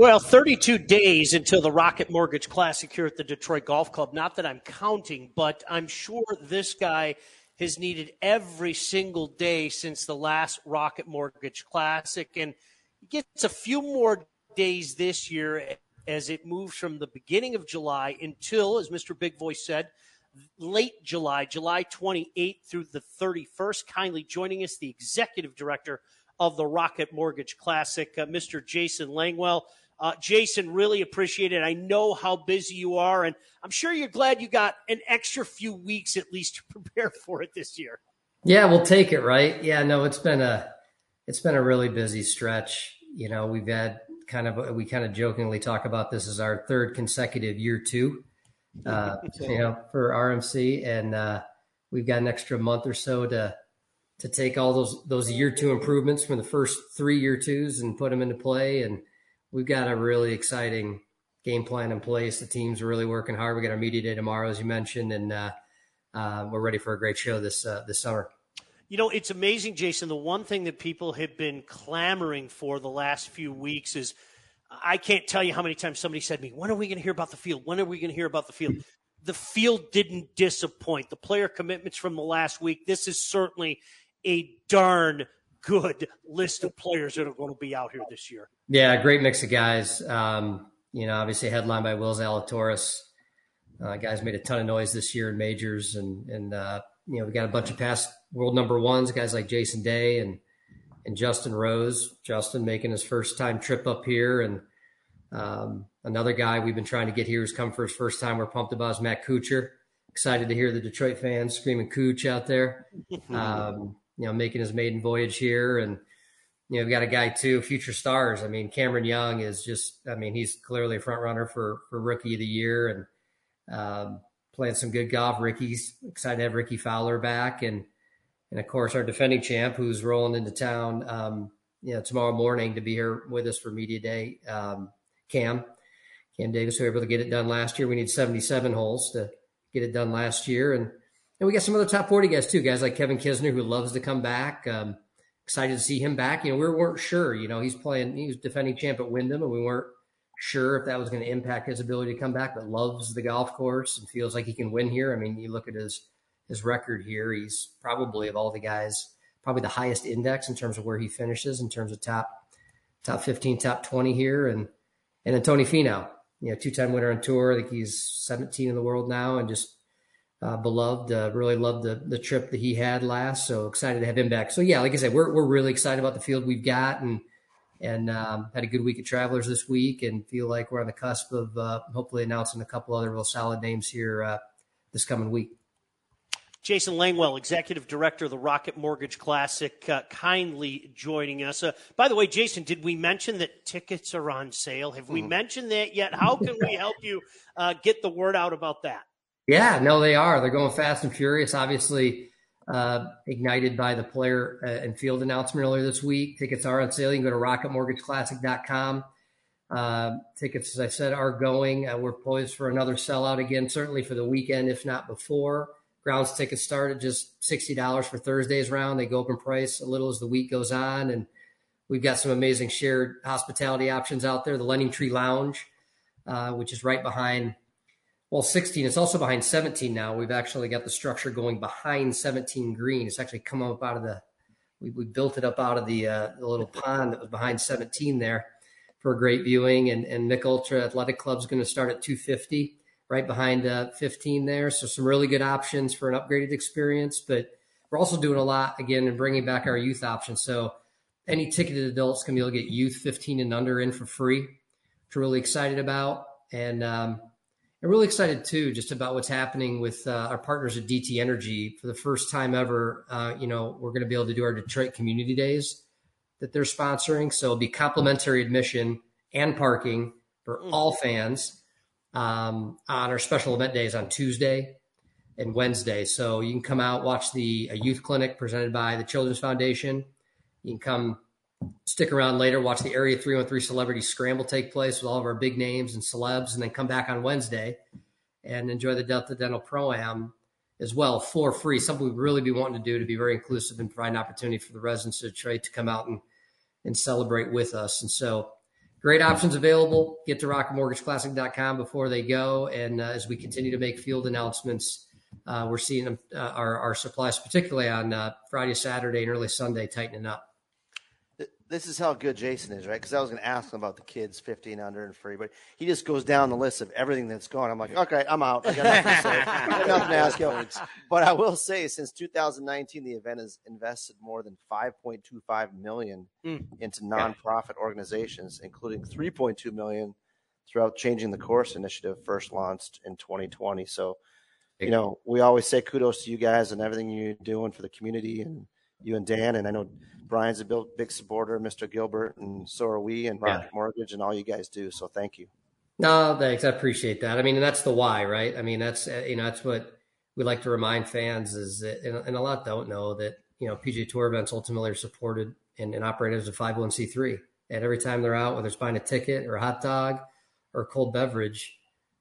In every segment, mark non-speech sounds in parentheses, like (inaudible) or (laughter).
Well, 32 days until the Rocket Mortgage Classic here at the Detroit Golf Club. Not that I'm counting, but I'm sure this guy has needed every single day since the last Rocket Mortgage Classic. And he gets a few more days this year as it moves from the beginning of July until, as Mr. Big Voice said, late July, July 28th through the 31st. Kindly joining us, the executive director of the Rocket Mortgage Classic, uh, Mr. Jason Langwell. Uh, Jason, really appreciate it. I know how busy you are, and I'm sure you're glad you got an extra few weeks at least to (laughs) prepare for it this year. Yeah, we'll take it, right? Yeah, no, it's been a it's been a really busy stretch. You know, we've had kind of we kind of jokingly talk about this as our third consecutive year two, uh, (laughs) you know, for RMC, and uh, we've got an extra month or so to to take all those those year two improvements from the first three year twos and put them into play and we've got a really exciting game plan in place. The team's really working hard. We got our media day tomorrow, as you mentioned, and uh, uh, we're ready for a great show this uh, this summer. You know, it's amazing, Jason. The one thing that people have been clamoring for the last few weeks is I can't tell you how many times somebody said to me, When are we going to hear about the field? When are we going to hear about the field? The field didn't disappoint. The player commitments from the last week, this is certainly a darn good list of players that are going to be out here this year. Yeah, great mix of guys. Um, you know, obviously headlined by Wills Zalatoris. Uh, guys made a ton of noise this year in majors, and and uh, you know we got a bunch of past world number ones, guys like Jason Day and and Justin Rose. Justin making his first time trip up here, and um, another guy we've been trying to get here who's come for his first time. We're pumped about is Matt Kuchar. Excited to hear the Detroit fans screaming "Cooch" out there. (laughs) Um, you know, making his maiden voyage here. And, you know, we've got a guy too, future stars. I mean, Cameron Young is just, I mean, he's clearly a front runner for, for rookie of the year and, um, playing some good golf. Ricky's excited to have Rickie Fowler back. And, and of course, our defending champ who's rolling into town, um, you know, tomorrow morning to be here with us for media day. Um, Cam, Cam Davis, who were able to get it done last year. We need 77 holes to get it done last year. And, and we got some other top 40 guys too, guys like Kevin Kisner, who loves to come back. Um, excited to see him back. You know, we weren't sure, you know, he's playing, he was defending champ at Wyndham, and we weren't sure if that was going to impact his ability to come back, but loves the golf course and feels like he can win here. I mean, you look at his, his record here, he's probably of all the guys, probably the highest index in terms of where he finishes in terms of top, top 15, top 20 here. And, and then Tony Finau, you know, two time winner on tour. I think he's 17 in the world now and just uh, beloved. Uh, really loved the the trip that he had last. So excited to have him back. So yeah, like I said, we're we're really excited about the field we've got, and and um, had a good week at Travelers this week, and feel like we're on the cusp of uh, hopefully announcing a couple other real solid names here uh, this coming week. Jason Langwell, Executive Director of the Rocket Mortgage Classic, uh, kindly joining us. Uh, by the way, Jason, did we mention that tickets are on sale? Have we mm. mentioned that yet? How can we (laughs) help you uh, get the word out about that? Yeah, no, they are. They're going fast and furious. Obviously, uh, ignited by the player uh, and field announcement earlier this week. Tickets are on sale. You can go to rocketmortgageclassic.com. Uh, tickets, as I said, are going. Uh, we're poised for another sellout again, certainly for the weekend, if not before. Grounds tickets start at just $60 for Thursday's round. They go up in price a little as the week goes on. And we've got some amazing shared hospitality options out there. The LendingTree Lounge, uh, which is right behind well, 16. It's also behind 17 now. We've actually got the structure going behind 17 green. It's actually come up out of the, we, we built it up out of the, uh, the little pond that was behind 17 there for great viewing. And, and Mich Ultra Athletic Club is going to start at 250 right behind uh, 15 there. So some really good options for an upgraded experience. But we're also doing a lot again and bringing back our youth options. So any ticketed adults can be able to get youth 15 and under in for free, which we're really excited about. And um, I'm really excited too, just about what's happening with uh, our partners at DTE Energy. For the first time ever, uh, you know, we're going to be able to do our Detroit Community Days that they're sponsoring. So it'll be complimentary admission and parking for mm. all fans um, on our special event days on Tuesday and Wednesday. So you can come out, watch the youth clinic presented by the Children's Foundation. You can come stick around later, watch the Area 313 Celebrity Scramble take place with all of our big names and celebs, and then come back on Wednesday and enjoy the Delta Dental Pro Am as well for free. Something we'd really be wanting to do to be very inclusive and provide an opportunity for the residents of Detroit to come out and, and celebrate with us. And so great options available. Get to rocketmortgageclassic.com before they go. And uh, as we continue to make field announcements, uh, we're seeing uh, our, our supplies, particularly on uh, Friday, Saturday, and early Sunday, tightening up this is how good Jason is, right? Because I was going to ask him about the kids 15 under and free, but he just goes down the list of everything that's going. I'm like, okay, I'm out. I got nothing to say. I got nothing to (laughs) ask you. But I will say, since 2019, the event has invested more than 5.25 million mm. into nonprofit organizations, including 3.2 million throughout changing the course initiative first launched in 2020. So, you know, we always say kudos to you guys and everything you're doing for the community and you and Dan. And I know Brian's a big supporter Mr. Gilbert, and so are we, and Rocket yeah. Mortgage, and all you guys do. So thank you. No, thanks. I appreciate that. I mean, and that's the why, right? I mean, that's uh, you know that's what we like to remind fans is that, and, and a lot don't know that you know PGA Tour events ultimately are supported and, and operated as a 501c3, and every time they're out, whether it's buying a ticket or a hot dog or a cold beverage,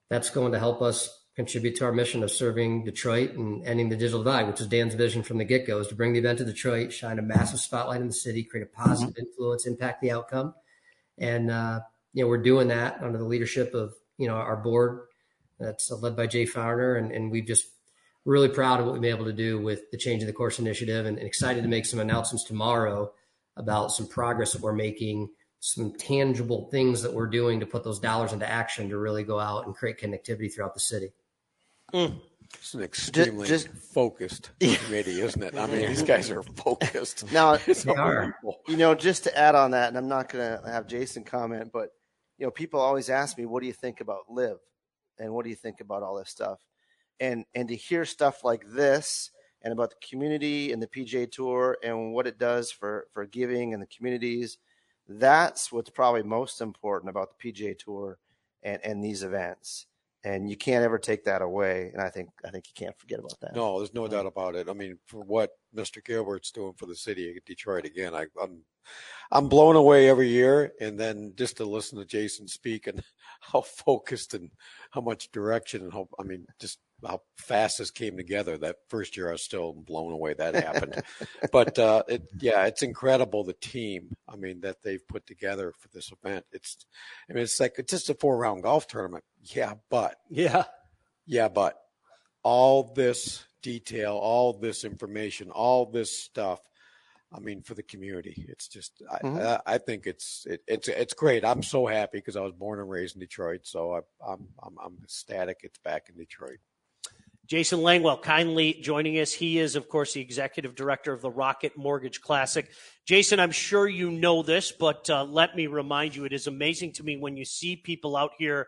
that's going to help us contribute to our mission of serving Detroit and ending the digital divide, which is Dan's vision from the get go, is to bring the event to Detroit, shine a massive spotlight in the city, create a positive mm-hmm. influence, impact the outcome. And, uh, you know, we're doing that under the leadership of, you know, our board that's led by Jay Farner. And, and we've just really proud of what we've been able to do with the change in the course initiative and, and excited to make some announcements tomorrow about some progress that we're making some tangible things that we're doing to put those dollars into action to really go out and create connectivity throughout the city. Mm. It's an extremely just, just, focused (laughs) committee, isn't it? I mean, these guys are focused. Now, (laughs) are. you know, just to add on that, and I'm not going to have Jason comment, but you know, people always ask me, "What do you think about live?" and "What do you think about all this stuff?" and and to hear stuff like this and about the community and the PGA Tour and what it does for for giving and the communities, that's what's probably most important about the PGA Tour and and these events and you can't ever take that away. And I think I think you can't forget about that. No, there's no doubt about it. I mean, for what Mr. Gilbert's doing for the city of Detroit again, I, I'm I'm blown away every year. And then just to listen to Jason speak and (laughs) how focused and how much direction and how I mean, just how fast this came together. That first year, I was still blown away that happened. (laughs) but uh, it, yeah, it's incredible the team. I mean, that they've put together for this event. It's, I mean, it's like it's just a four round golf tournament. Yeah, but yeah, yeah, but all this detail, all this information, all this stuff. I mean, for the community, it's just I, mm-hmm. I, I, think it's it, it's it's great. I'm so happy because I was born and raised in Detroit, so I, I'm I'm I'm ecstatic. It's back in Detroit. Jason Langwell kindly joining us. He is, of course, the executive director of the Rocket Mortgage Classic. Jason, I'm sure you know this, but uh, let me remind you it is amazing to me when you see people out here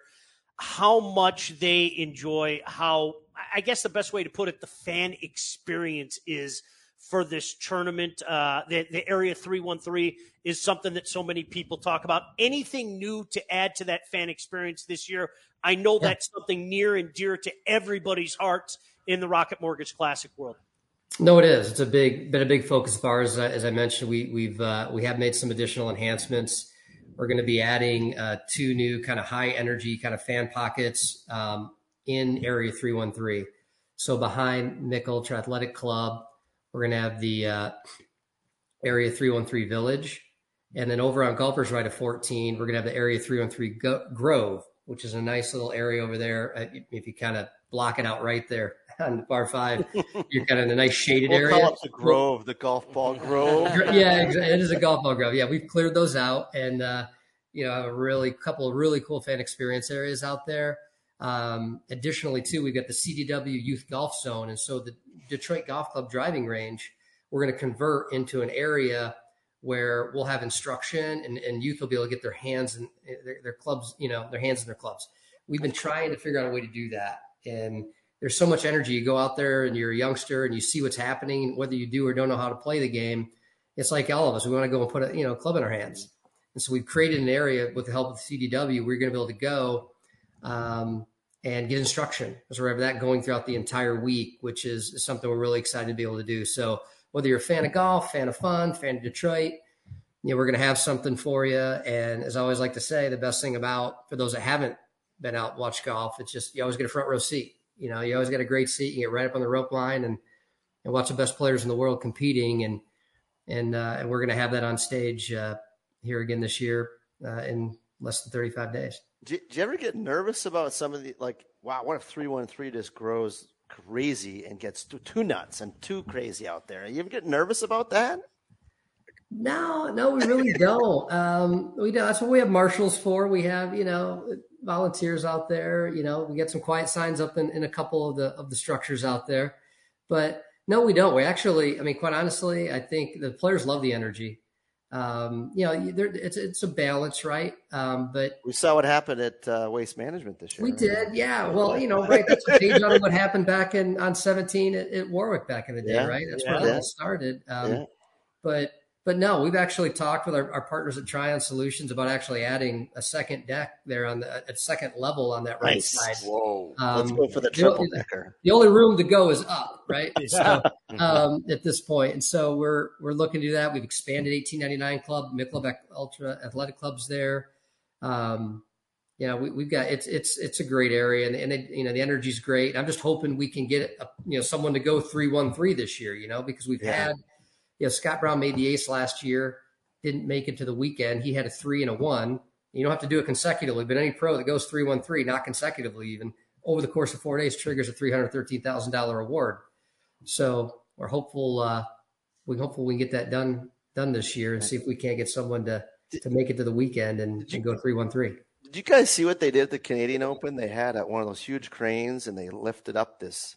how much they enjoy, how, I guess the best way to put it, the fan experience is for this tournament. Uh, the, the Area 313 is something that so many people talk about. Anything new to add to that fan experience this year? I know yeah. that's something near and dear to everybody's hearts in the Rocket Mortgage Classic world. No, it is. It's a big, been a big focus of ours. Uh, as I mentioned, we we've uh, we have made some additional enhancements. We're going to be adding uh, two new kind of high energy kind of fan pockets um, in Area 313. So behind Ultra Athletic Club, we're going to have the uh, Area 313 Village, and then over on Golfers Right of 14, we're going to have the Area 313 Go- Grove which is a nice little area over there. Uh, if you kind of block it out right there (laughs) on par five, (laughs) you're kind of in a nice shaded we'll area. Call it the Grove, the golf ball grove. yeah, it is a golf ball grove. Yeah, we've cleared those out, and uh, you know, a really couple of really cool fan experience areas out there. Um, additionally, too, we've got the CDW Youth Golf Zone, and so the Detroit Golf Club driving range, we're going to convert into an area where we'll have instruction and, and youth will be able to get their hands and their, their, clubs, you know, their hands in their clubs. We've been trying to figure out a way to do that. And there's so much energy. You go out there and you're a youngster and you see what's happening, whether you do or don't know how to play the game. It's like all of us. We want to go and put a you know club in our hands. And so we've created an area with the help of the CDW. We're going to be able to go um, and get instruction. So we have that going throughout the entire week, which is something we're really excited to be able to do. So whether you're a fan of golf, fan of fun, fan of Detroit, you know, we're going to have something for you. And as I always like to say, the best thing about for those that haven't been out watch golf, it's just you always get a front row seat. You know, you always get a great seat. You get right up on the rope line and and watch the best players in the world competing. And and uh, and we're going to have that on stage uh, here again this year uh, in less than 35 days. Do, do you ever get nervous about some of the like? Wow, what if three one three just grows crazy and gets too, too nuts and too crazy out there? You ever get nervous about that? No, no, we really (laughs) don't. Um, we do. That's what we have marshals for. We have, you know, volunteers out there. You know, we get some quiet signs up in, in a couple of the of the structures out there, but no, we don't. We actually, I mean, quite honestly, I think the players love the energy. Um, you know, it's it's a balance, right? Um, but we saw what happened at uh, Waste Management this year. We right? did, yeah. Well, you know, (laughs) right? That's a page out of what happened back in on seventeen at, at Warwick back in the day, yeah, right? That's yeah, where it all started. Um, yeah. But but no, we've actually talked with our, our partners at Tryon Solutions about actually adding a second deck there on the a second level on that right nice. side. Whoa! Um, Let's go for the triple decker. The only room to go is up, right? so, (laughs) um, at this point, and so we're we're looking to do that. We've expanded 1899 Club, Michelob Ultra Athletic Clubs there. Um, yeah, we, have got it's it's it's a great area, and, and it, you know the energy's great. I'm just hoping we can get a, you know someone to go three one three this year, you know, because we've yeah. had you know, Scott Brown made the ace last year, didn't make it to the weekend. He had a three and a one. You don't have to do it consecutively, but any pro that goes three one three, not consecutively even over the course of four days, triggers a three hundred thirteen thousand dollar award. So we're hopeful uh, we hopeful we can get that done done this year and see if we can't get someone to to make it to the weekend and, and go three one three. Did you guys see what they did at the Canadian Open? They had uh, one of those huge cranes and they lifted up this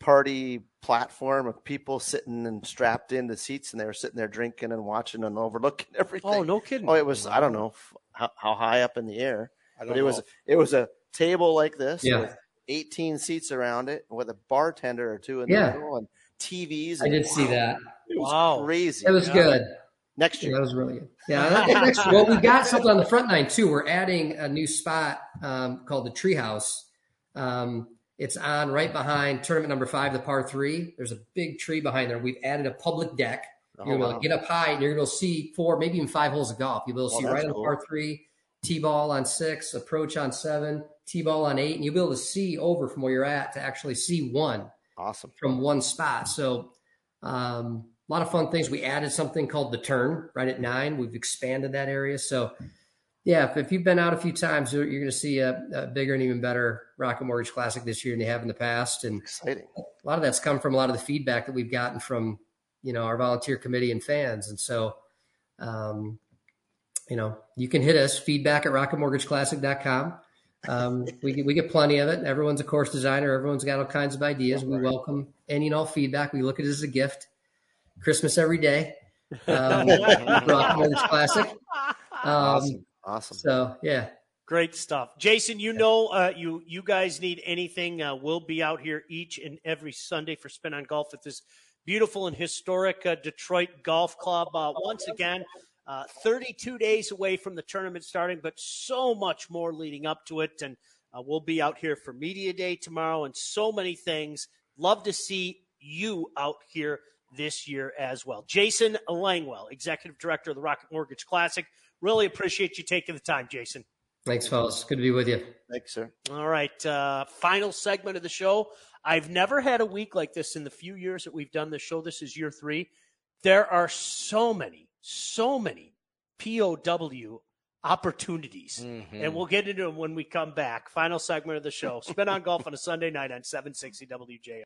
party platform of people sitting and strapped into seats, and they were sitting there drinking and watching and overlooking (laughs) everything. Oh, no kidding! Oh, it was I don't know how, how high up in the air, but it was it was a table like this yeah. with 18 seats around it with a bartender or two in yeah. the middle and TVs. I did wow. see that. It was wow. crazy. It was yeah. good. Next year. that was really good. Yeah. next, well, we got something on the front nine too. We're adding a new spot um, called the Treehouse. Um, it's on right behind tournament number five, the par three. There's a big tree behind there. We've added a public deck. Oh, you're going to get up high and you're going to see four, maybe even five holes of golf. You'll be able to oh, see right cool. on par three, tee ball on six, approach on seven, tee ball on eight, and you'll be able to see over from where you're at to actually see one. Awesome. From one spot. So, um, a lot of fun things. We added something called the turn right at nine. We've expanded that area. So, yeah, if, if you've been out a few times, you're, you're going to see a, a, bigger and even better Rocket Mortgage Classic this year than you have in the past. And exciting. A lot of that's come from a lot of the feedback that we've gotten from you know our volunteer committee and fans. And so, um, you know, you can hit us feedback at rocketmortgageclassic.com. Um, we we get plenty of it. Everyone's a course designer. Everyone's got all kinds of ideas. We welcome any and all feedback. We look at it as a gift. Christmas every day. (laughs) Um, Rocket Mortgage Classic. Um, awesome. Awesome. So yeah. Great stuff, Jason. You know, uh, you you guys need anything? Uh, we'll be out here each and every Sunday for Spin on Golf at this beautiful and historic uh, Detroit Golf Club. Uh, once again, uh, 32 days away from the tournament starting, but so much more leading up to it. And uh, we'll be out here for Media Day tomorrow, and so many things. Love to see you out here this year as well. Jason Langwell, Executive Director of the Rocket Mortgage Classic. Really appreciate you taking the time, Jason. Thanks, fellas. Good to be with you. Thanks, sir. All right. Uh, final segment of the show. I've never had a week like this in the few years that we've done the show. This is year three. There are so many, so many POW opportunities. Mm-hmm. And we'll get into them when we come back. Final segment of the show. Spin on golf on a Sunday night on 760 WJ.